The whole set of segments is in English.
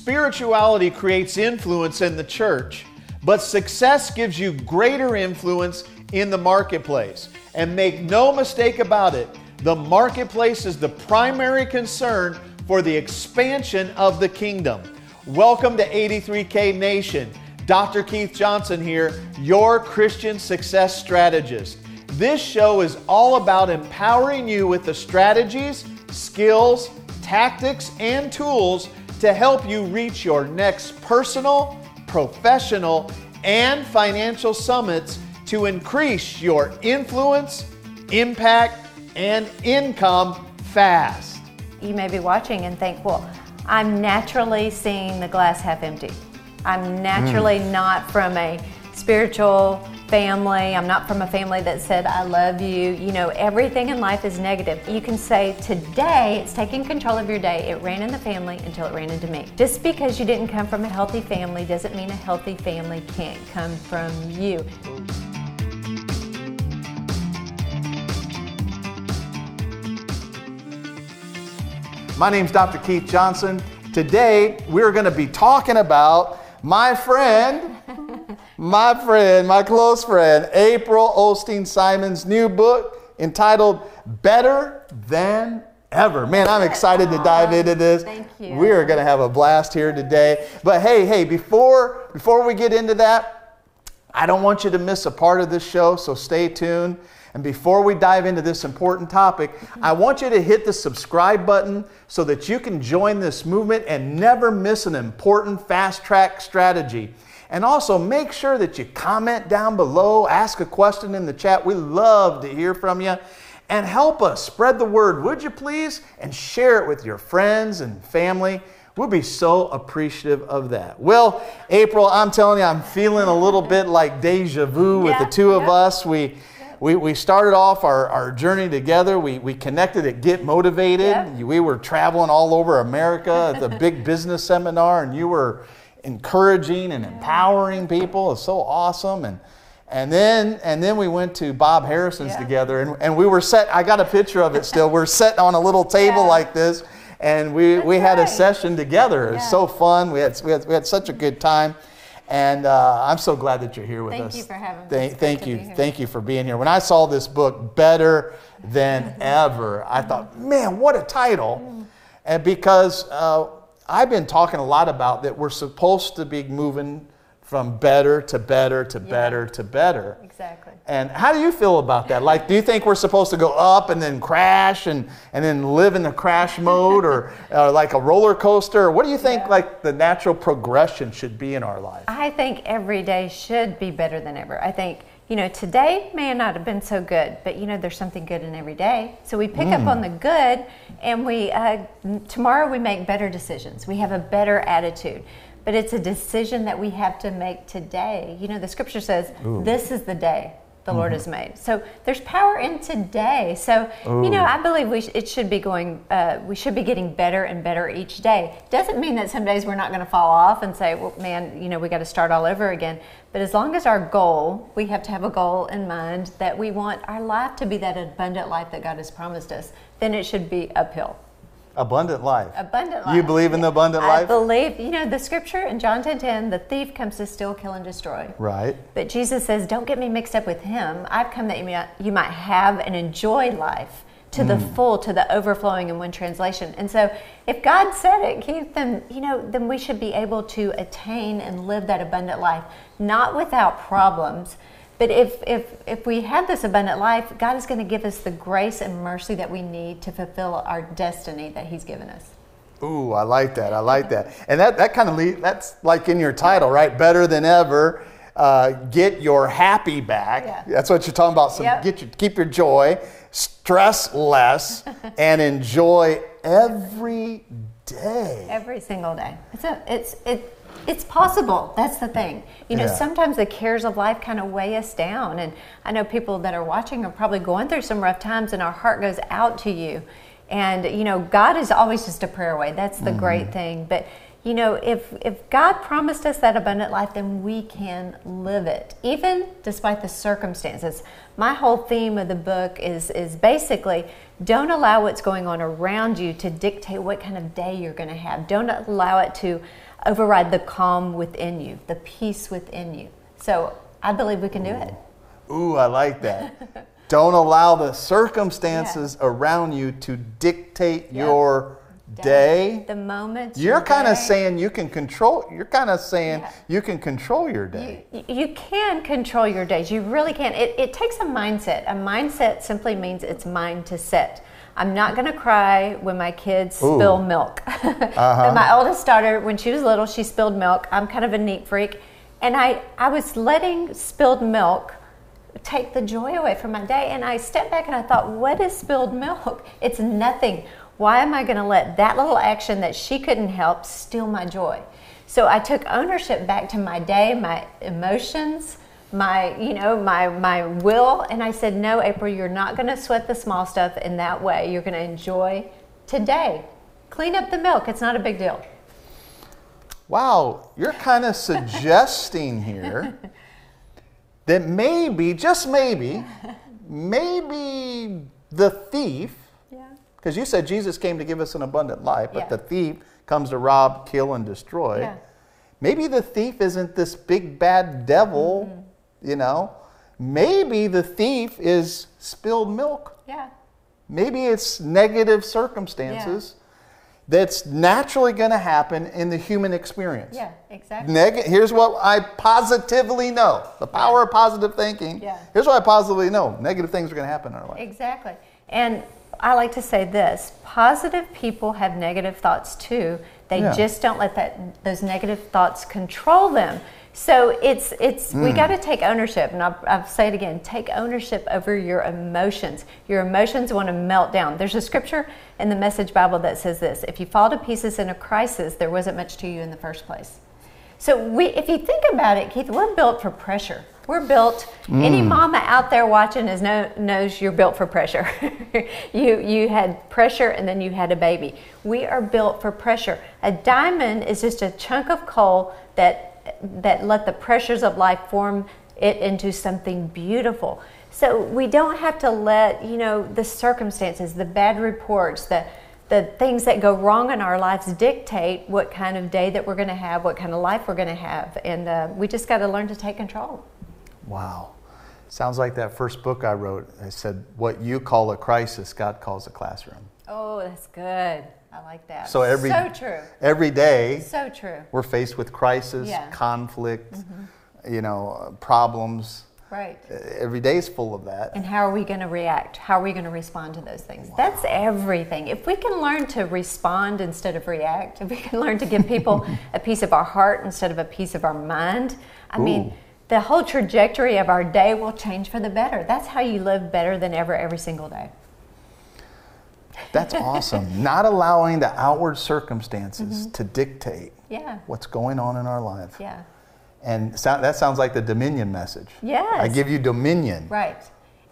Spirituality creates influence in the church, but success gives you greater influence in the marketplace. And make no mistake about it, the marketplace is the primary concern for the expansion of the kingdom. Welcome to 83K Nation. Dr. Keith Johnson here, your Christian success strategist. This show is all about empowering you with the strategies, skills, tactics, and tools to help you reach your next personal, professional, and financial summits to increase your influence, impact, and income fast. You may be watching and think, well, I'm naturally seeing the glass half empty. I'm naturally mm. not from a spiritual family. I'm not from a family that said, I love you. You know, everything in life is negative. You can say, today it's taking control of your day. It ran in the family until it ran into me. Just because you didn't come from a healthy family doesn't mean a healthy family can't come from you. My name's Dr. Keith Johnson. Today we're going to be talking about my friend my friend, my close friend, April Osteen Simons' new book entitled Better Than Ever. Man, I'm excited to dive into this. Thank you. We are going to have a blast here today. But hey, hey, before before we get into that, I don't want you to miss a part of this show, so stay tuned. And before we dive into this important topic, I want you to hit the subscribe button so that you can join this movement and never miss an important fast track strategy. And also make sure that you comment down below, ask a question in the chat. We love to hear from you. And help us spread the word, would you please? And share it with your friends and family. We'll be so appreciative of that. Well, April, I'm telling you, I'm feeling a little bit like deja vu with yeah, the two yeah. of us. We, we, we started off our, our journey together. We, we connected at Get Motivated. Yeah. We were traveling all over America at the big business seminar, and you were encouraging and empowering people. It's so awesome. And and then and then we went to Bob Harrison's Yeah. together and, and we were set I got a picture of it still. We're sitting on a little table Yeah. like this and we, we had a session together. It was Yeah. so fun. We had, we had we had such a good time. And uh, I'm so glad that you're here with Thank us. Thank you for having me. Thank, thank you. Thank you for being here. When I saw this book, Better Than Ever, I thought, man, what a title. And because uh, I've been talking a lot about that we're supposed to be moving from better to better to Yeah. better to better. Exactly. And how do you feel about that? Like, do you think we're supposed to go up and then crash and, and then live in the crash mode or, or like a roller coaster? What do you think Yeah. like the natural progression should be in our life? I think every day should be better than ever. I think, you know, today may not have been so good, but you know, there's something good in every day. So we pick up on the good and we, uh, tomorrow we make better decisions. We have a better attitude. But it's a decision that we have to make today. You know, the scripture says, this is the day the Lord has made. So there's power in today. So, you know, I believe we sh- it should be going, uh, we should be getting better and better each day. Doesn't mean that some days we're not going to fall off and say, well, man, you know, we got to start all over again. But as long as our goal, we have to have a goal in mind that we want our life to be that abundant life that God has promised us, then it should be uphill. Abundant life. Abundant life. You believe in the abundant I life? I believe, you know, the scripture in John 10 10, the thief comes to steal, kill, and destroy. Right. But Jesus says, Don't get me mixed up with him. I've come that you might, you might have and enjoy life to the Mm. full, to the overflowing in one translation. And so if God said it, Keith, then you know, then we should be able to attain and live that abundant life, not without problems. But if, if, if we have this abundant life, God is going to give us the grace and mercy that we need to fulfill our destiny that He's given us. Ooh, I like that. I like that. And that, that kind of lead, that's like in your title, right? Better than ever. Uh, get your happy back. Yeah. That's what you're talking about. So Yep. get your, keep your joy, stress less, and enjoy every day. Every single day. It's a, it's it it's possible. That's the thing. You know, Yeah. sometimes the cares of life kind of weigh us down, and I know people that are watching are probably going through some rough times, and our heart goes out to you. And you know, God is always just a prayer away. That's the mm-hmm. great thing. But you know, if if God promised us that abundant life, then we can live it, even despite the circumstances. My whole theme of the book is is basically don't allow what's going on around you to dictate what kind of day you're going to have. Don't allow it to override the calm within you, the peace within you. So I believe we can do it. Ooh, I like that. Don't allow the circumstances yeah. around you to dictate yeah. your day. The moment. You're kind of saying you can control. You're kind of saying yeah. you can control your day. You, you, can control your days. You really can. It, it takes a mindset. A mindset simply means it's mind to set. I'm not going to cry when my kids Ooh. spill milk. uh-huh. my oldest daughter, when she was little, she spilled milk. I'm kind of a neat freak. And I, I was letting spilled milk take the joy away from my day. And I stepped back and I thought, what is spilled milk? It's nothing. Why am I going to let that little action that she couldn't help steal my joy? So I took ownership back to my day, my emotions, my you know my my will. And i said no april you're not going to sweat the small stuff in that way. You're going to enjoy today. Clean up the milk. It's not a big deal. Wow you're kind of suggesting here that maybe just maybe maybe the thief because you said jesus came to give us an abundant life but yeah. the thief comes to rob kill and destroy. Yeah. maybe the thief isn't this big bad devil mm-hmm you know, maybe the thief is spilled milk. Yeah. Maybe it's negative circumstances yeah. that's naturally going to happen in the human experience. Yeah, exactly. Neg- here's what I positively know the power yeah. of positive thinking. Yeah. Here's what I positively know negative things are going to happen in our life. Exactly. And I like to say this positive people have negative thoughts too. They yeah. just don't let that, those negative thoughts control them. So it's it's mm. we got to take ownership, and I'll, I'll, say it again: take ownership over your emotions. Your emotions want to melt down. There's a scripture in the Message Bible that says this: If you fall to pieces in a crisis, there wasn't much to you in the first place. So we, if you think about it, Keith, we're built for pressure. We're built. Mm. Any mama out there watching is know, knows you're built for pressure. you you had pressure, and then you had a baby. We are built for pressure. A diamond is just a chunk of coal that that let the pressures of life form it into something beautiful. So we don't have to let, you know, the circumstances, the bad reports, the the things that go wrong in our lives dictate what kind of day that we're going to have, what kind of life we're going to have, and uh, we just got to learn to take control. Wow, sounds like that first book I wrote. I said, "What you call a crisis, God calls a classroom." Oh, that's good. I like that. So every so true. Every day. So true. We're faced with crisis, yeah. conflict, mm-hmm. you know, problems. Right. Every day is full of that. And how are we going to react? How are we going to respond to those things? Wow. That's everything. If we can learn to respond instead of react, if we can learn to give people a piece of our heart instead of a piece of our mind, I Ooh. mean, the whole trajectory of our day will change for the better. That's how you live better than ever every single day. That's awesome. Not allowing the outward circumstances mm-hmm. to dictate yeah. what's going on in our life. Yeah. And so, that sounds like the dominion message. Yes. I give you dominion. Right.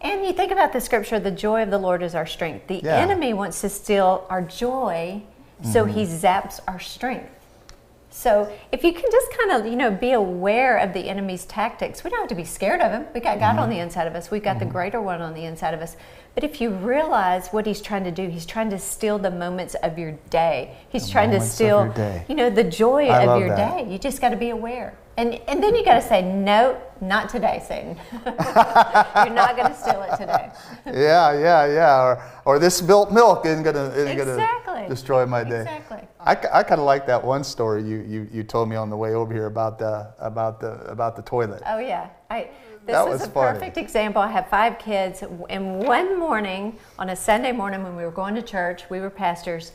And you think about the scripture, the joy of the Lord is our strength. The yeah. enemy wants to steal our joy, so mm-hmm. he zaps our strength. So if you can just kind of, you know, be aware of the enemy's tactics, we don't have to be scared of him. We got God mm-hmm. on the inside of us. We've got mm-hmm. the greater one on the inside of us. But if you realize what he's trying to do, he's trying to steal the moments of your day. He's the trying to steal, you know, the joy I of your that. day. You just got to be aware. And, and then you got to say, no, not today, Satan. You're not going to steal it today. yeah, yeah, yeah. Or, or this spilt milk isn't going to exactly. destroy my day. Exactly. I, I kind of like that one story you, you, you told me on the way over here about the, about the, about the toilet. Oh, yeah. I, this that is a funny. perfect example. I have five kids, and one morning, on a Sunday morning when we were going to church, we were pastors,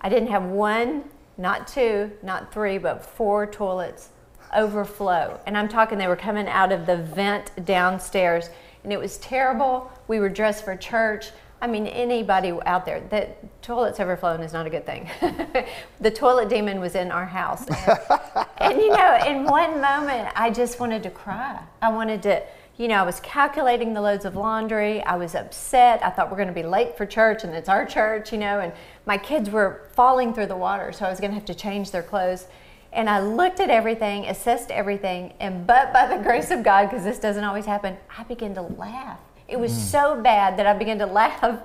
I didn't have one, not two, not three, but four toilets overflow. And I'm talking, they were coming out of the vent downstairs, and it was terrible. We were dressed for church. I mean, anybody out there, that toilets overflowing is not a good thing. the toilet demon was in our house. And, and, you know, in one moment, I just wanted to cry. I wanted to, you know, I was calculating the loads of laundry. I was upset. I thought we're going to be late for church, and it's our church, you know, and my kids were falling through the water, so I was going to have to change their clothes. And I looked at everything, assessed everything, and but by the grace of God, because this doesn't always happen, I began to laugh. It was mm. so bad that I began to laugh.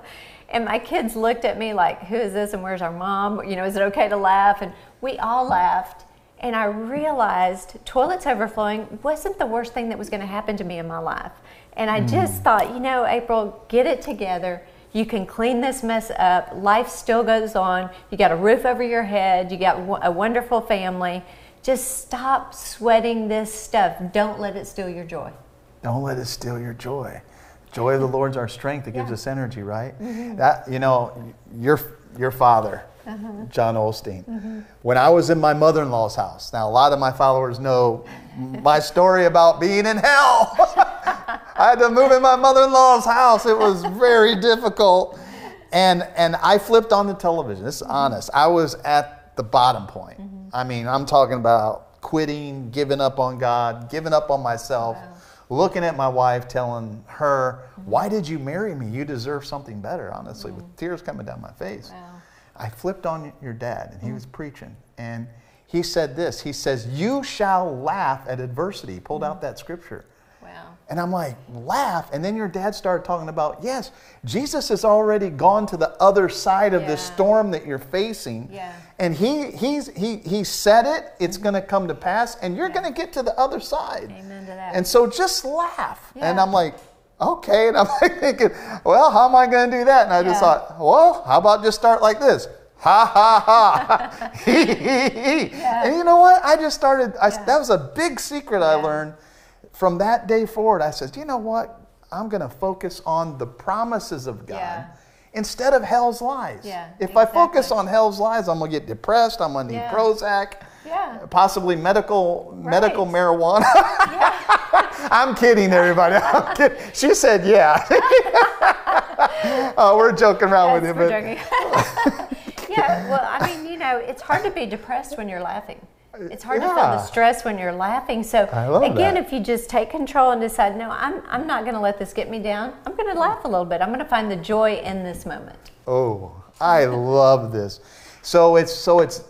And my kids looked at me like, Who is this and where's our mom? You know, is it okay to laugh? And we all laughed. And I realized toilets overflowing wasn't the worst thing that was going to happen to me in my life. And I mm. just thought, you know, April, get it together. You can clean this mess up. Life still goes on. You got a roof over your head. You got a wonderful family. Just stop sweating this stuff. Don't let it steal your joy. Don't let it steal your joy. Joy of the Lord's our strength. It gives yeah. us energy, right? Mm-hmm. That you know, your your father uh-huh. John Osteen. Mm-hmm. When I was in my mother in law's house, now a lot of my followers know my story about being in hell. I had to move in my mother in law's house. It was very difficult. And, and I flipped on the television. This is honest. I was at the bottom point. Mm-hmm. I mean, I'm talking about quitting, giving up on God, giving up on myself. Wow looking at my wife, telling her, Why did you marry me? You deserve something better, honestly, mm-hmm. with tears coming down my face. Wow. I flipped on your dad and he was preaching. And he said this He says, You shall laugh at adversity. He pulled out that scripture. And I'm like, laugh. And then your dad started talking about, yes, Jesus has already gone to the other side of yeah. the storm that you're facing. Yeah. And he he's he he said it, it's mm-hmm. gonna come to pass, and you're yeah. gonna get to the other side. Amen to that. And so just laugh. Yeah. And I'm like, okay. And I'm like thinking, well, how am I going to do that? And I yeah. just thought, well, how about just start like this? Ha ha ha. yeah. And you know what? I just started, I, yeah. that was a big secret I learned. From that day forward, I said, you know what? I'm going to focus on the promises of God instead of hell's lies. Yeah, if exactly. I focus on hell's lies, I'm going to get depressed. I'm going to need Prozac. Yeah. Possibly medical right. medical marijuana. yeah. I'm kidding, everybody. I'm kidding. She said, "Yeah." oh, we're joking around yes, with you, but yeah. Well, I mean, you know, it's hard to be depressed when you're laughing. It's hard yeah. to feel the stress when you're laughing. So again, that. if you just take control and decide, no, I'm I'm not going to let this get me down. I'm going to laugh a little bit. I'm going to find the joy in this moment. Oh, I love this. So it's so it's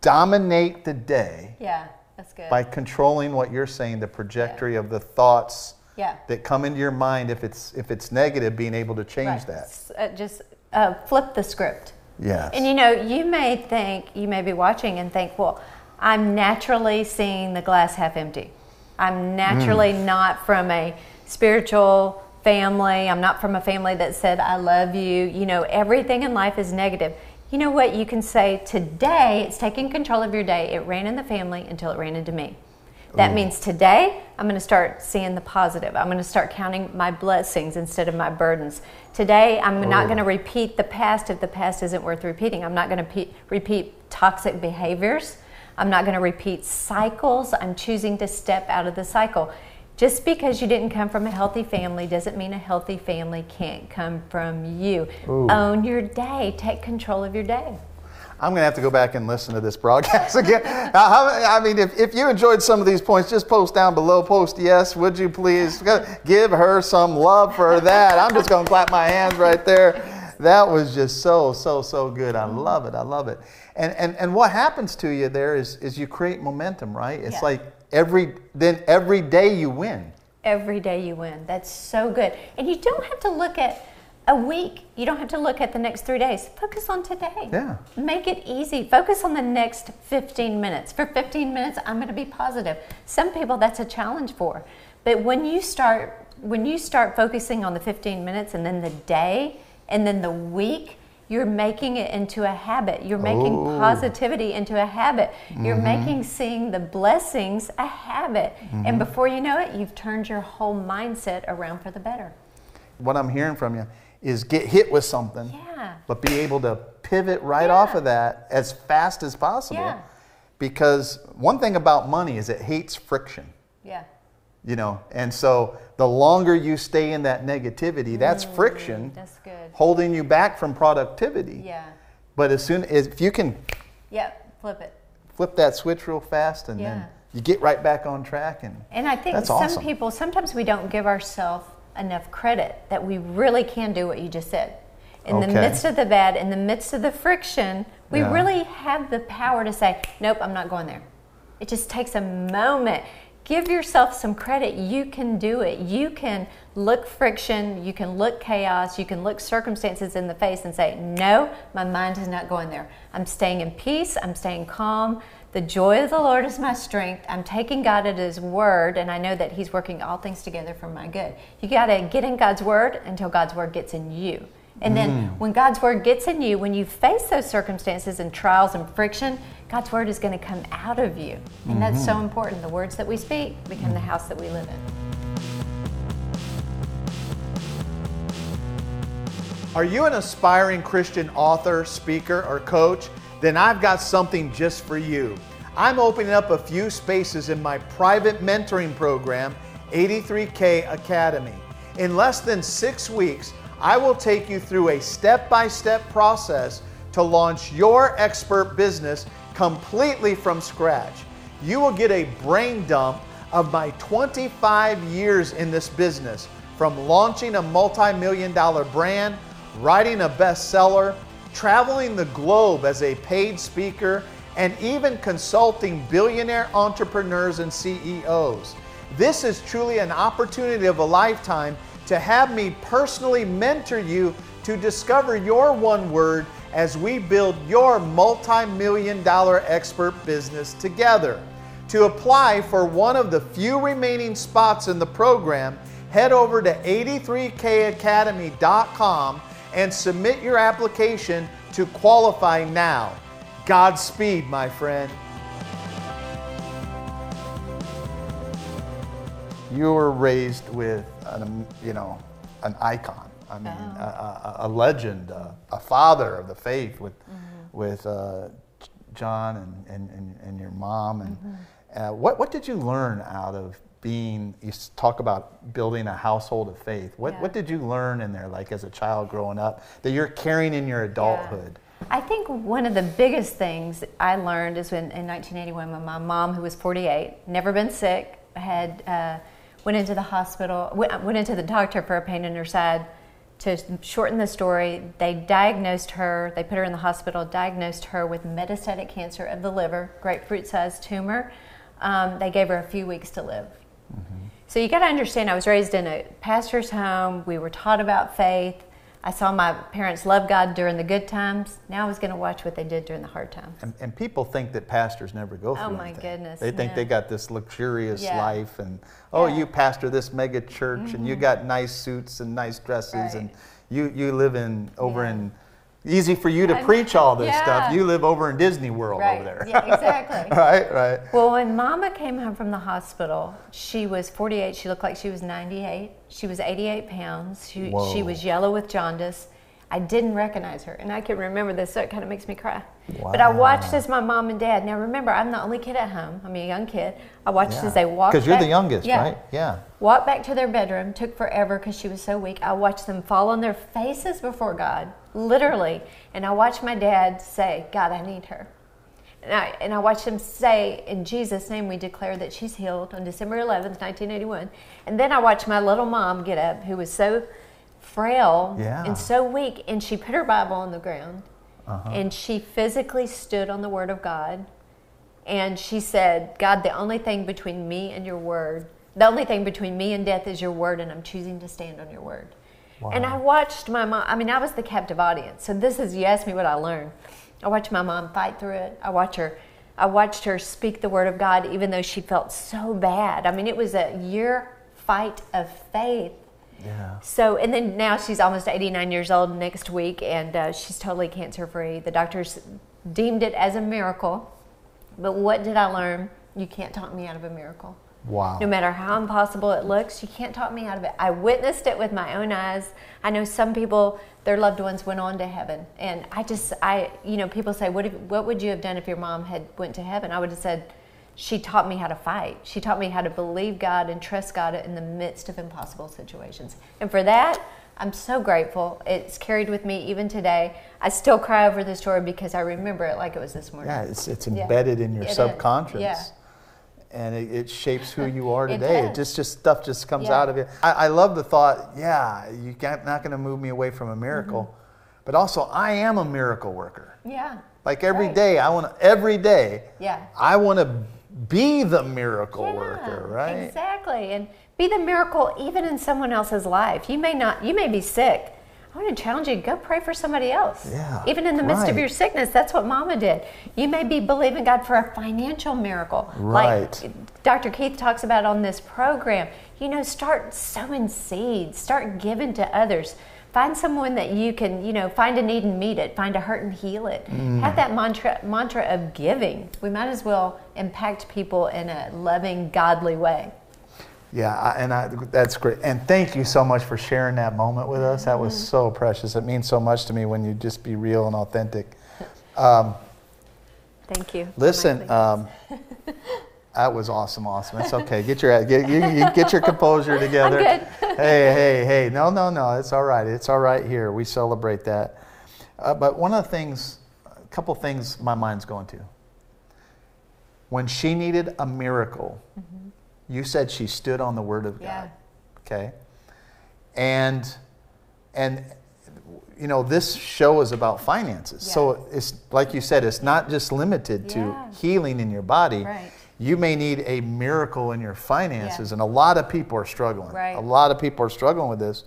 dominate the day. Yeah, that's good. By controlling what you're saying, the trajectory yeah. of the thoughts yeah. that come into your mind. If it's if it's negative, being able to change right. that. Uh, just uh, flip the script. Yes. And you know, you may think you may be watching and think, well, I'm naturally seeing the glass half empty. I'm naturally mm. not from a spiritual family. I'm not from a family that said I love you. You know, everything in life is negative you know what? You can say, today it's taking control of your day. It ran in the family until it ran into me. That Ooh. means today I'm going to start seeing the positive. I'm going to start counting my blessings instead of my burdens. Today I'm Ooh. not going to repeat the past if the past isn't worth repeating. I'm not going to pe- repeat toxic behaviors. I'm not going to repeat cycles. I'm choosing to step out of the cycle. Just because you didn't come from a healthy family doesn't mean a healthy family can't come from you. Ooh. Own your day, take control of your day. I'm going to have to go back and listen to this broadcast again. I mean, if, if you enjoyed some of these points, just post down below, post yes, would you please? Give her some love for that. I'm just going to clap my hands right there. That was just so, so, so good. I love it. I love it. And, and, and what happens to you there is, is you create momentum, right? It's yeah. like every then every day you win. Every day you win. That's so good. And you don't have to look at a week. You don't have to look at the next three days. Focus on today. Yeah. Make it easy. Focus on the next 15 minutes. For 15 minutes, I'm going to be positive. Some people that's a challenge for. But when you start when you start focusing on the 15 minutes and then the day and then the week, you're making it into a habit. You're making oh. positivity into a habit. You're mm-hmm. making seeing the blessings a habit. Mm-hmm. And before you know it, you've turned your whole mindset around for the better. What I'm hearing from you is get hit with something, yeah. but be able to pivot right yeah. off of that as fast as possible. Yeah. Because one thing about money is it hates friction. Yeah you know and so the longer you stay in that negativity that's mm, friction that's good holding you back from productivity yeah but as soon as if you can yeah flip it flip that switch real fast and yeah. then you get right back on track. And And I think some awesome. people, sometimes we don't give ourselves enough credit that we really can do what you just said. In the midst of the bad, in the midst of the friction, we Yeah. really have the power to say, nope, I'm not going there. It just takes a moment. Give yourself some credit. You can do it. You can look friction, you can look chaos, you can look circumstances in the face and say, No, my mind is not going there. I'm staying in peace, I'm staying calm. The joy of the Lord is my strength. I'm taking God at His word, and I know that He's working all things together for my good. You got to get in God's word until God's word gets in you. And then mm. when God's word gets in you, when you face those circumstances and trials and friction, God's word is going to come out of you. And that's so mm-hmm. important. The words that we speak become the house that we live in. Are you an aspiring Christian author, speaker, or coach? Then I've got something just for you. I'm opening up a few spaces in my private mentoring program, 83K Academy. In less than six weeks, I will take you through a step by step process to launch your expert business completely from scratch. You will get a brain dump of my 25 years in this business from launching a multi million dollar brand, writing a bestseller, traveling the globe as a paid speaker, and even consulting billionaire entrepreneurs and CEOs. This is truly an opportunity of a lifetime to have me personally mentor you to discover your one word as we build your multi million dollar expert business together. To apply for one of the few remaining spots in the program, head over to 83kacademy.com and submit your application to qualify now. Godspeed, my friend. You were raised with an, you know, an icon. I mean, a, a, a legend, a, a father of the faith with, with uh, John and, and, and, and your mom. And uh, what, what did you learn out of being, you talk about building a household of faith. What, Yeah. what did you learn in there, like as a child growing up, that you're carrying in your adulthood? I think one of the biggest things I learned is when in 1981, when my mom, who was 48, never been sick, had uh, went into the hospital, went, went into the doctor for a pain in her side. To shorten the story, they diagnosed her. They put her in the hospital, diagnosed her with metastatic cancer of the liver, grapefruit-sized tumor. Um, they gave her a few weeks to live. So you got to understand, I was raised in a pastor's home. We were taught about faith. I saw my parents love God during the good times. Now I was going to watch what they did during the hard times. And, and people think that pastors never go through Oh, my anything. goodness, They think no. they got this luxurious Yeah. life, and oh, Yeah. Mm-hmm. you pastor this mega church, and you got nice suits and nice dresses, and you you live in over Yeah. in. Easy for you to I preach all this stuff. You live over in Disney World Right. over there. Yeah, exactly. right, right. Well, when Mama came home from the hospital, she was 48. She looked like she was 98. She was 88 pounds. She, Whoa. she was yellow with jaundice. I didn't recognize her, and I can remember this, so it kind of makes me cry. But I watched as my mom and dad. Now remember, I'm the only kid at home. I'm a young kid. I watched Yeah. as they walked. Because you're the youngest, Yeah. right? Yeah. Walked back to their bedroom. Took forever because she was so weak. I watched them fall on their faces before God, literally. And I watched my dad say, "God, I need her." And I, and I watched him say, In Jesus' name, we declare that she's healed on December 11th, 1981. And then I watched my little mom get up, who was so frail Yeah. and so weak, and she put her Bible on the ground uh-huh. and she physically stood on the Word of God. And she said, God, the only thing between me and your Word, the only thing between me and death is your Word, and I'm choosing to stand on your Word. And I watched my mom, I mean, I was the captive audience. So this is, you asked me what I learned. I watched my mom fight through it. I watched her, I watched her speak the word of God even though she felt so bad. I mean, it was a year fight of faith. Yeah. So, and then now she's almost 89 years old next week, and uh, she's totally cancer free. The doctors deemed it as a miracle. But what did I learn? You can't talk me out of a miracle. Wow. No matter how impossible it looks, you can't talk me out of it. I witnessed it with my own eyes. I know some people, their loved ones went on to heaven, and I just, I, you know, people say, what, if, what would you have done if your mom had went to heaven? I would have said, she taught me how to fight. She taught me how to believe God and trust God in the midst of impossible situations. And for that, I'm so grateful. It's carried with me even today. I still cry over the story because I remember it like it was this morning. Yeah, it's, it's Yeah. embedded in your It is. subconscious. Yeah. And it, it shapes who you are today. It, does. just just stuff just comes Yeah. out of you. I, I love the thought. Yeah, you're not going to move me away from a miracle, Mm-hmm. but also I am a miracle worker. Yeah. Like every Right. day, I want to. Every day, Yeah. I want to be the miracle Yeah, worker, right? Exactly. And be the miracle even in someone else's life. You may not you may be sick. I want to challenge you, go pray for somebody else. Yeah, Even in the midst of your sickness, that's what mama did. You may be believing God for a financial miracle. Right. Like Dr. Keith talks about on this program. You know, start sowing seeds, start giving to others. Find someone that you can, you know, find a need and meet it, find a hurt and heal it. Mm. Have that mantra mantra of giving. We might as well impact people in a loving, godly way. Yeah, I, and I, that's great. And thank you so much for sharing that moment with us. That was so precious. It means so much to me when you just be real and authentic. Thank you. Listen, um, that was awesome, awesome. It's okay. Get your get, you, you get your composure together. good. hey, hey, hey. No, no, no. It's all right. It's all right here. We celebrate that. Uh, but one of the things, a couple things my mind's going to. When she needed a miracle, you said she stood on the word of Mm-hmm. Yeah. God. Okay. And and you know this show is about finances so it's like you said it's not just limited to Yeah. healing in your body Right. you may need a miracle in your finances and a lot of people are struggling Right. a lot of people are struggling with this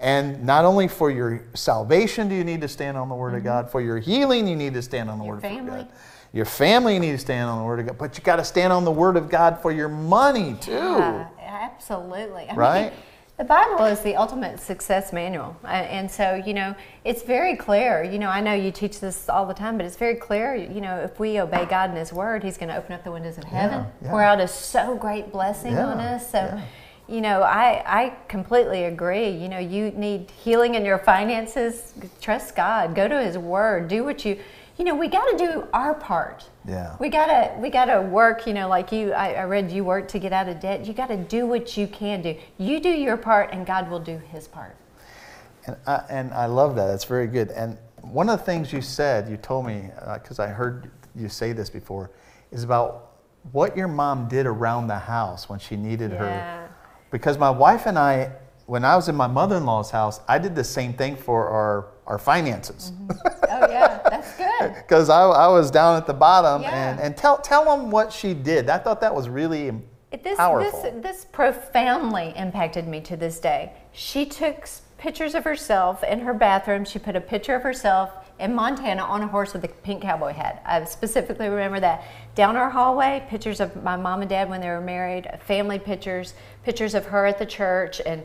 and not only for your salvation do you need to stand on the word of god for your healing you need to stand on the Mm-hmm. Your word of god your family you need to stand on the word of god but you got to stand on the word of god for your money too Yeah, absolutely. I Right? mean, the Bible is the ultimate success manual. And so, you know, it's very clear. You know, I know you teach this all the time, but it's very clear. You know, if we obey God and His Word, He's going to open up the windows of heaven, yeah. pour out a so great blessing on us. So, yeah. you know, I, I completely agree. You know, you need healing in your finances. Trust God. Go to His Word. Do what you, you know, we got to do our part. Yeah. We gotta we gotta work, you know, like you I, I read you work to get out of debt. You gotta do what you can do. You do your part and God will do his part. And I, and I love that. That's very good. And one of the things you said, you told me, uh, because I heard you say this before, is about what your mom did around the house when she needed Yeah. her. Because my wife and I, when I was in my mother in law's house, I did the same thing for our, our finances. Good. Because I, I was down at the bottom. Yeah. And, and tell, tell them what she did. I thought that was really This, powerful. this, this profoundly impacted me to this day. She took pictures of herself in her bathroom. She put a picture of herself in Montana on a horse with a pink cowboy hat. I specifically remember that. Down our hallway, pictures of my mom and dad when they were married, family pictures, pictures of her at the church, and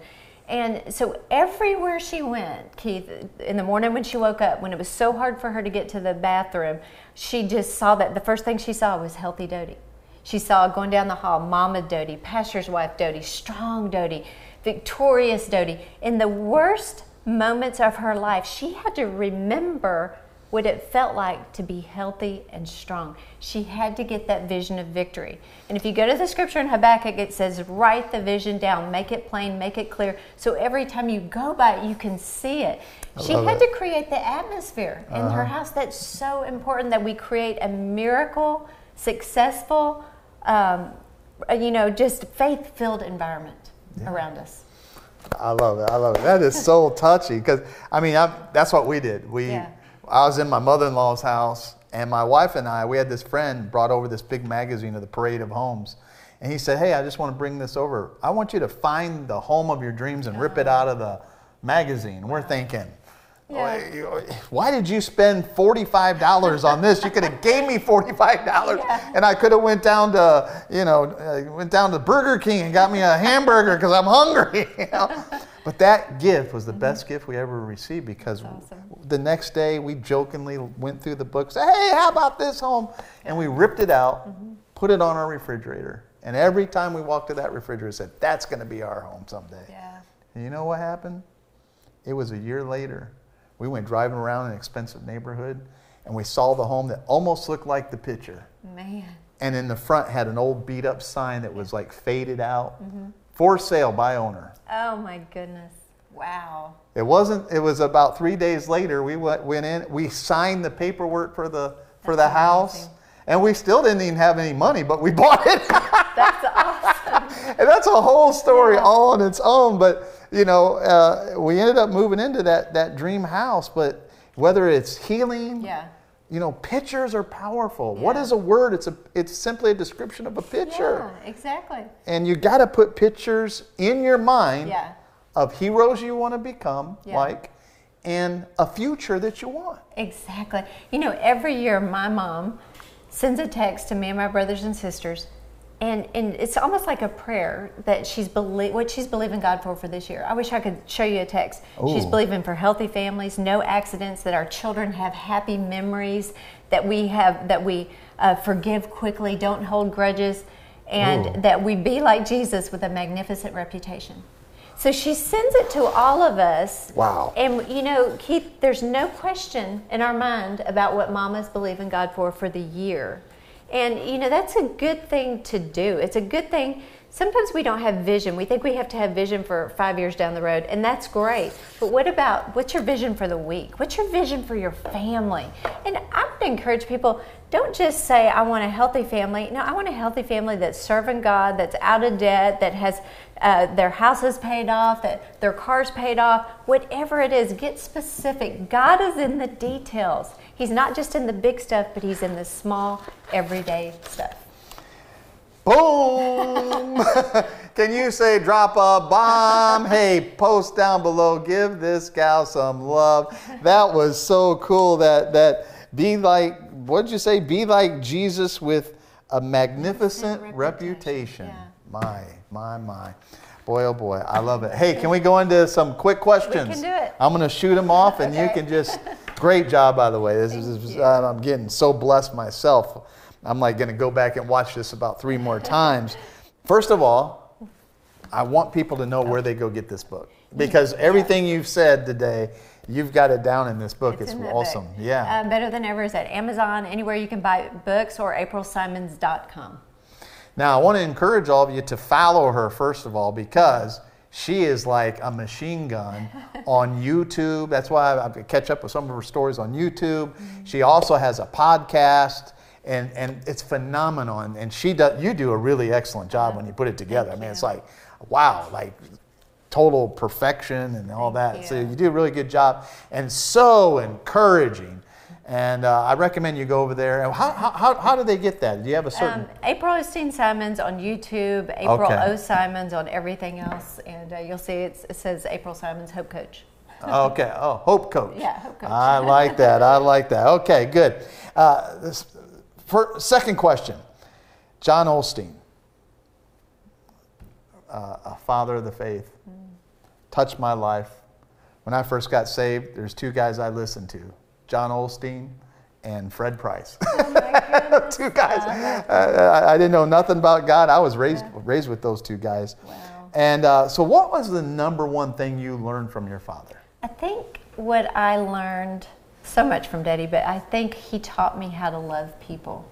and so everywhere she went, Keith, in the morning when she woke up, when it was so hard for her to get to the bathroom, she just saw that the first thing she saw was healthy Dodie. She saw going down the hall Mama Dodie, Pastor's wife Dodie, strong Dodie, victorious Dodie. In the worst moments of her life, she had to remember what it felt like to be healthy and strong. She had to get that vision of victory. And if you go to the scripture in Habakkuk, it says, write the vision down, make it plain, make it clear. So every time you go by it, you can see it. She had it. to create the atmosphere in her house. That's so important that we create a miracle, successful, um, you know, just faith filled environment around us. I love it. I love it. That is so touchy because I mean I, that's what we did. We Yeah. I was in my mother-in-law's house and my wife and I we had this friend brought over this big magazine of the Parade of Homes, and he said, "Hey, I just want to bring this over. I want you to find the home of your dreams and rip it out of the magazine." We're thinking. Yeah. Why did you spend forty-five dollars on this? You could have gave me forty-five dollars, Yeah. and I could have went down to, you know, uh, went down to Burger King and got me a hamburger because I'm hungry. You know? But that gift was the best gift we ever received because Mm-hmm. awesome. the next day we jokingly went through the book, said, "Hey, how about this home?" And we ripped it out, Mm-hmm. put it on our refrigerator, and every time we walked to that refrigerator, said, "That's going to be our home someday." Yeah. And you know what happened? It was a year later. We went driving around an expensive neighborhood and we saw the home that almost looked like the picture. Man. And in the front had an old beat up sign that was like faded out. Mm-hmm. For sale by owner. Oh my goodness. Wow. It wasn't it was about 3 days later we went, went in, we signed the paperwork for the for the house and we still didn't even have any money, but we bought it. That's awesome. and that's a whole story Yeah. all on its own. But you know, uh, we ended up moving into that that dream house. But whether it's healing, Yeah. you know, pictures are powerful. What Yeah. is a word? It's a it's simply a description of a picture. Yeah, exactly. And you got to put pictures in your mind Yeah. of heroes you want to become, Yeah. like, and a future that you want. Exactly. You know, every year my mom sends a text to me and my brothers and sisters, and, and it's almost like a prayer that she's believe what she's believing God for for this year. I wish I could show you a text. She's believing for healthy families, no accidents, that our children have happy memories, that we have that we uh, forgive quickly, don't hold grudges, and Ooh. that we be like Jesus with a magnificent reputation. So she sends it to all of us. Wow. And you know, Keith, there's no question in our mind about what mamas believe in God for for the year. And you know, that's a good thing to do. It's a good thing. Sometimes we don't have vision. We think we have to have vision for five years down the road, and that's great. But what about what's your vision for the week? What's your vision for your family? And I would encourage people don't just say, I want a healthy family. No, I want a healthy family that's serving God, that's out of debt, that has uh, their houses paid off, that their cars paid off, whatever it is, get specific. God is in the details. He's not just in the big stuff, but He's in the small, everyday stuff. Boom! Can you say drop a bomb? hey, post down below. Give this gal some love. That was so cool. That that be like what did you say? Be like Jesus with a magnificent reputation. reputation, yeah. My my my. Boy, oh boy, I love it. Hey, can we go into some quick questions? do it. I'm going to shoot them off, and you can just. Great job, by the way. This is. Thank you. uh, I'm getting so blessed myself. I'm like going to go back and watch this about three more times. First of all, I want people to know where they go get this book because everything you've said today, you've got it down in this book. It's, that awesome. book. Yeah. Uh, Better Than Ever is at Amazon, anywhere you can buy books, or aprilsimons.com. Now, I want to encourage all of you to follow her, first of all, because she is like a machine gun on YouTube. That's why I, I catch up with some of her stories on YouTube. Mm-hmm. She also has a podcast. And, and it's phenomenal, and, and she does. You do a really excellent job when you put it together. I mean, it's like, wow, like total perfection and all Thank that. So you. you do a really good job, and so encouraging. And uh, I recommend you go over there. And how, how, how, how do they get that? Do you have a certain? Um, April Osteen Simons on YouTube, April Okay. O Simons on everything else, and uh, you'll see it's, it says April Simons Hope Coach. Okay. Oh, Hope Coach. Yeah, Hope Coach. I like that. I like that. Okay, good. Uh, this, for, second question John Osteen, uh, a father of the faith, touched my life. When I first got saved, there's two guys I listened to John Osteen and Fred Price. two guys. Uh, I, I didn't know nothing about God. I was raised, raised with those two guys. Wow. And uh, so, what was the number one thing you learned from your father? I think what I learned so much from Daddy, but I think he taught me how to love people.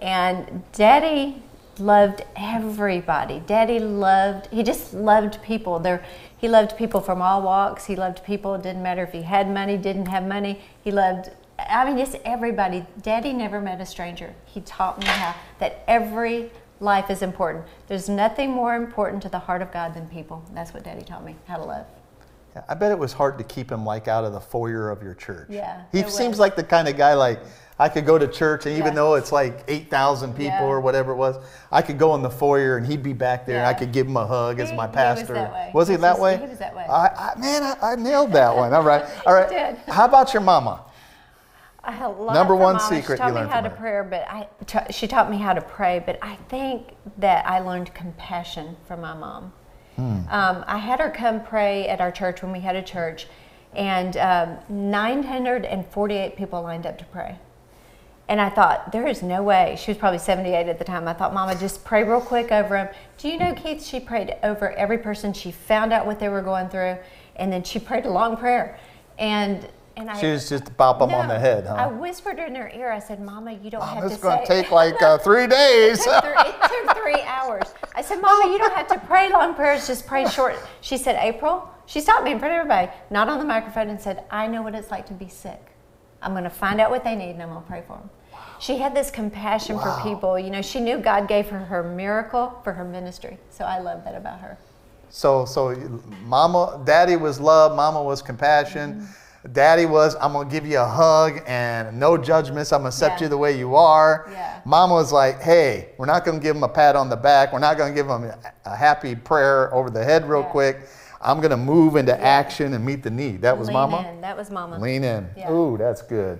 And Daddy loved everybody. Daddy loved, he just loved people. There, he loved people from all walks. He loved people. It didn't matter if he had money, didn't have money. He loved, I mean, just everybody. Daddy never met a stranger. He taught me how that every life is important. There's nothing more important to the heart of God than people. That's what Daddy taught me how to love. Yeah, I bet it was hard to keep him like out of the foyer of your church. Yeah, He seems was. like the kind of guy like I could go to church and even Yeah. though it's like 8,000 people Yeah. or whatever it was, I could go in the foyer and he'd be back there and I could give him a hug as He- my he was pastor. way. Was he He that was- way? he was that way. I, I, man, I, I nailed that one. All right. All right. How about your mama? I had a lot Number one Mama. secret She taught you me learned how from to pray, but I ta- she taught me how to pray. But I think that I learned compassion from my mom. Hmm. Um, I had her come pray at our church when we had a church, and um, 948 people lined up to pray. And I thought, there is no way. She was probably 78 at the time. I thought, Mama, just pray real quick over them. Do you know, Keith, she prayed over every person. She found out what they were going through, and then she prayed a long prayer. And and I She was just to pop him on the head, I huh? whispered in her ear. I said, "Mama, you don't have This to is going to take like uh, three days. it, took three, it took three hours. I said, "Mama, you don't have to pray long prayers. Just pray short." She said, "April." She stopped me in front of everybody, not on the microphone, and said, "I know what it's like to be sick. I'm going to find out what they need, and I'm going to pray for them." She had this compassion Wow. for people. You know, she knew God gave her her miracle for her ministry. So I love that about her. So, so mama, daddy was love, mama was compassion. Mm-hmm. Daddy was, I'm gonna give you a hug and no judgments. I'm gonna accept Yeah. you the way you are. Yeah. Mama was like, hey, we're not gonna give him a pat on the back. We're not gonna give him a, happy prayer over the head real Yeah. quick. I'm gonna move into action and meet the need. That was Lean mama? in. That was mama. Lean in. Ooh, that's good.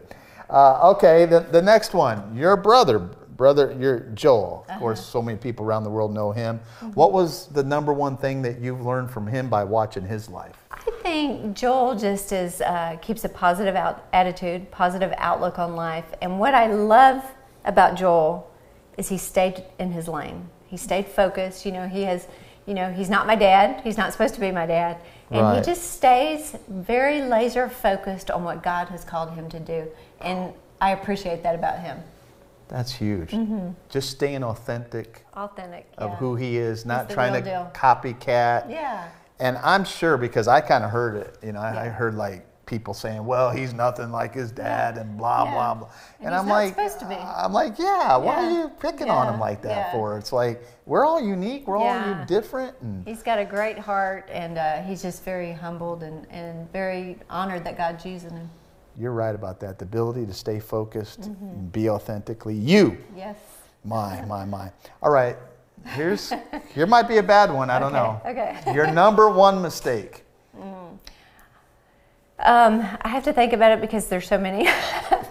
Uh, okay, the, the next one. Your brother, brother, your Joel. Of course, Uh-huh. so many people around the world know him. Mm-hmm. What was the number one thing that you've learned from him by watching his life? I think Joel just is uh, keeps a positive out- attitude, positive outlook on life. And what I love about Joel is he stayed in his lane. He stayed focused. You know, he has, you know, he's not my dad. He's not supposed to be my dad. And Right. he just stays very laser focused on what God has called him to do. And I appreciate that about him. That's huge. Just staying authentic Authentic. of Mm-hmm. yeah. who he is, not trying to deal. copycat. Yeah. And I'm sure because I kind of heard it, you know, I, I heard like people saying, "Well, he's nothing like his dad," and blah Yeah. blah blah. And And, I'm like, supposed to be. I'm like, yeah. Why are you picking on him like that Yeah. for? It's like we're all unique. We're all different. And He's got a great heart, and uh, he's just very humbled and, and very honored that God's using him. You're right about that. The ability to stay focused Mm-hmm. and be authentically you. Yes. My, my, my. All right. Here's here might be a bad one. I don't know. okay. Your number one mistake. Um, I have to think about it because there's so many.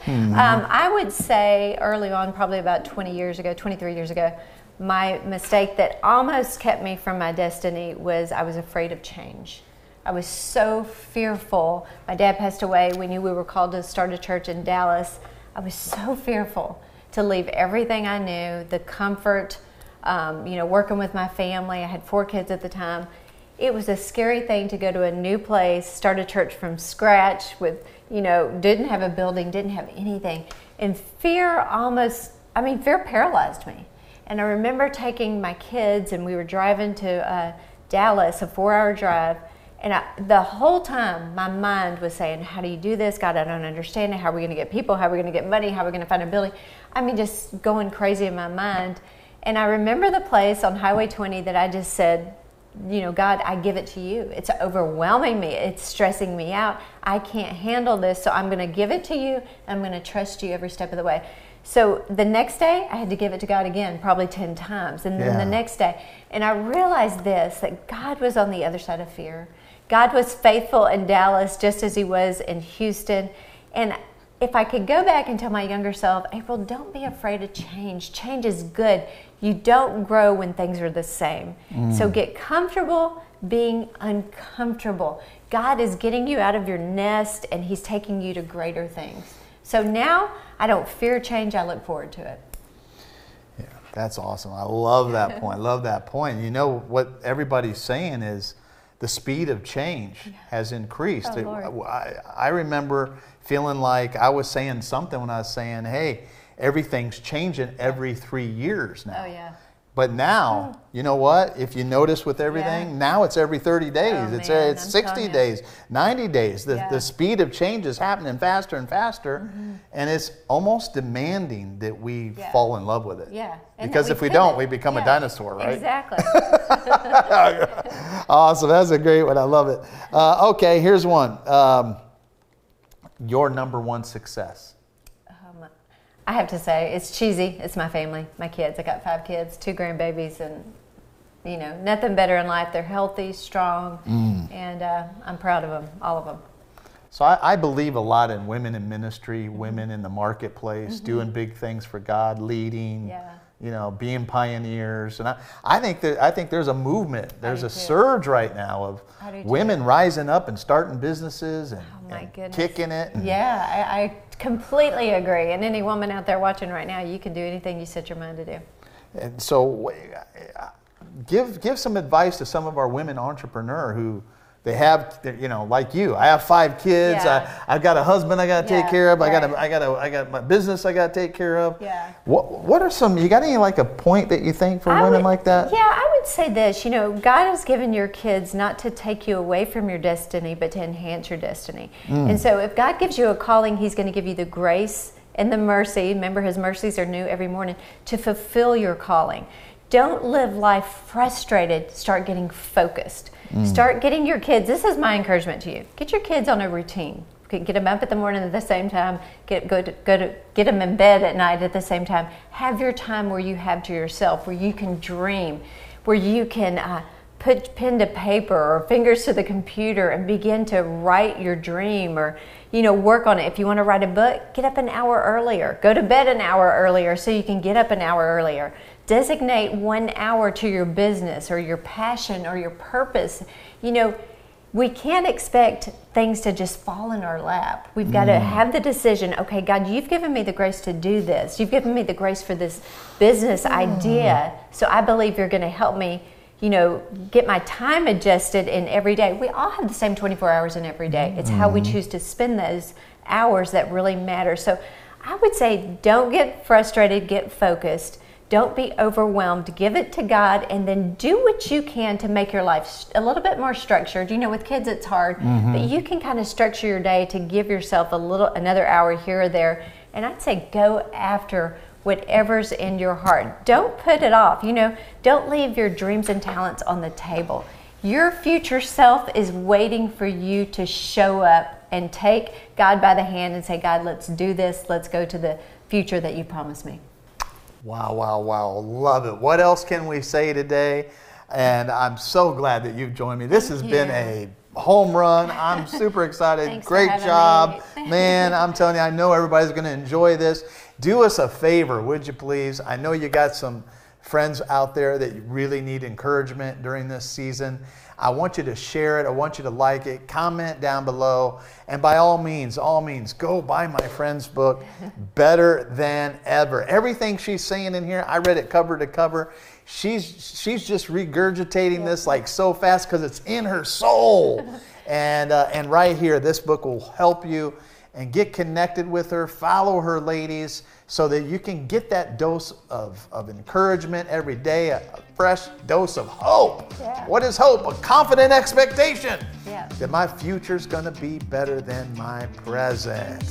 Mm-hmm. um, I would say early on, probably about 20 years ago, 23 years ago, my mistake that almost kept me from my destiny was I was afraid of change. I was so fearful. My dad passed away. We knew we were called to start a church in Dallas. I was so fearful to leave everything I knew, the comfort, um, you know, working with my family. I had four kids at the time. It was a scary thing to go to a new place, start a church from scratch with, you know, didn't have a building, didn't have anything. And fear almost, I mean, fear paralyzed me. And I remember taking my kids and we were driving to uh, Dallas, a four hour drive. And I, the whole time, my mind was saying, How do you do this? God, I don't understand it. How are we going to get people? How are we going to get money? How are we going to find a building? I mean, just going crazy in my mind. And I remember the place on Highway 20 that I just said, you know, God, I give it to you. It's overwhelming me. It's stressing me out. I can't handle this. So I'm going to give it to you. I'm going to trust you every step of the way. So the next day, I had to give it to God again, probably 10 times. And then Yeah. the next day. And I realized this that God was on the other side of fear. God was faithful in Dallas just as he was in Houston. And if I could go back and tell my younger self, April, don't be afraid of change. Change is good. You don't grow when things are the same. Mm. So get comfortable being uncomfortable. God is getting you out of your nest and He's taking you to greater things. So now I don't fear change, I look forward to it. Yeah, that's awesome. I love that point. love that point. You know what everybody's saying is the speed of change has increased. Oh, I, I remember feeling like I was saying something when I was saying, "Hey, everything's changing every three years oh, now." Oh, yeah. But now, you know what? If you notice with everything, Yeah. now it's every 30 days. Oh, it's man, it's I'm 60 days, 90 days. The, Yeah. the speed of change is happening faster and faster. And it's almost demanding that we Mm-hmm. Yeah. fall in love with it. Yeah. and Because if we don't, we become a dinosaur, right? Exactly. Awesome. That's a great one. I love it. Uh, okay, here's one. Um, your number one success. I have to say, it's cheesy. It's my family, my kids. I got five kids, two grandbabies, and you know, nothing better in life. They're healthy, strong, Mm. and uh, I'm proud of them, all of them. So I, I believe a lot in women in ministry, Mm-hmm. women in the marketplace, doing big things for God, leading, Yeah. you know, being pioneers. And I, I think that I think there's a movement, there's a too. surge right now of too. women rising up and starting businesses and, Oh, my goodness. kicking it. Yeah, I, I completely agree. And any woman out there watching right now, you can do anything you set your mind to do. And so, give give some advice to some of our women entrepreneur who they have, you know, like you. I have five kids. Yeah. I, I've got a husband I got to take care of. I got a. I got a, I got my business I got to take care of. Yeah. What What are some? You got any like a point that you think for I women would- like that? Yeah, I would say this. You know, God has given your kids not to take you away from your destiny, but to enhance your destiny. Mm. And so, if God gives you a calling, He's going to give you the grace and the mercy, remember his mercies are new every morning, to fulfill your calling. Don't live life frustrated, start getting focused. Mm. Start getting your kids, this is my encouragement to you. Get your kids on a routine. Get them up at the morning at the same time. Get go to go to get them in bed at night at the same time. Have your time where you have to yourself, where you can dream, where you can uh, put pen to paper or fingers to the computer and begin to write your dream or you know work on it if you want to write a book get up an hour earlier go to bed an hour earlier so you can get up an hour earlier designate one hour to your business or your passion or your purpose you know we can't expect things to just fall in our lap. We've got mm. to have the decision okay, God, you've given me the grace to do this. You've given me the grace for this business mm. idea. So I believe you're going to help me you know, get my time adjusted in every day. We all have the same 24 hours in every day. It's mm-hmm. how we mm-hmm. choose to spend those hours that really matter. So I would say don't get frustrated, get focused. Don't be overwhelmed. Give it to God and then do what you can to make your life a little bit more structured. You know, with kids it's hard, mm-hmm. but you can kind of structure your day to give yourself a little another hour here or there. And I'd say go after whatever's in your heart. Don't put it off. You know, don't leave your dreams and talents on the table. Your future self is waiting for you to show up and take God by the hand and say, God, let's do this. Let's go to the future that you promised me. Wow, wow, wow. Love it. What else can we say today? And I'm so glad that you've joined me. This has been a home run. I'm super excited. Great job. Man, I'm telling you, I know everybody's going to enjoy this. Do us a favor, would you please? I know you got some friends out there that really need encouragement during this season. I want you to share it. I want you to like it. Comment down below. And by all means, all means, go buy my friend's book, Better Than Ever. Everything she's saying in here, I read it cover to cover. She's, she's just regurgitating this like so fast because it's in her soul. and, uh, and right here, this book will help you and get connected with her. Follow her, ladies, so that you can get that dose of, of encouragement every day, a, a fresh dose of hope. Yeah. What is hope? A confident expectation yeah. that my future's going to be better than my present.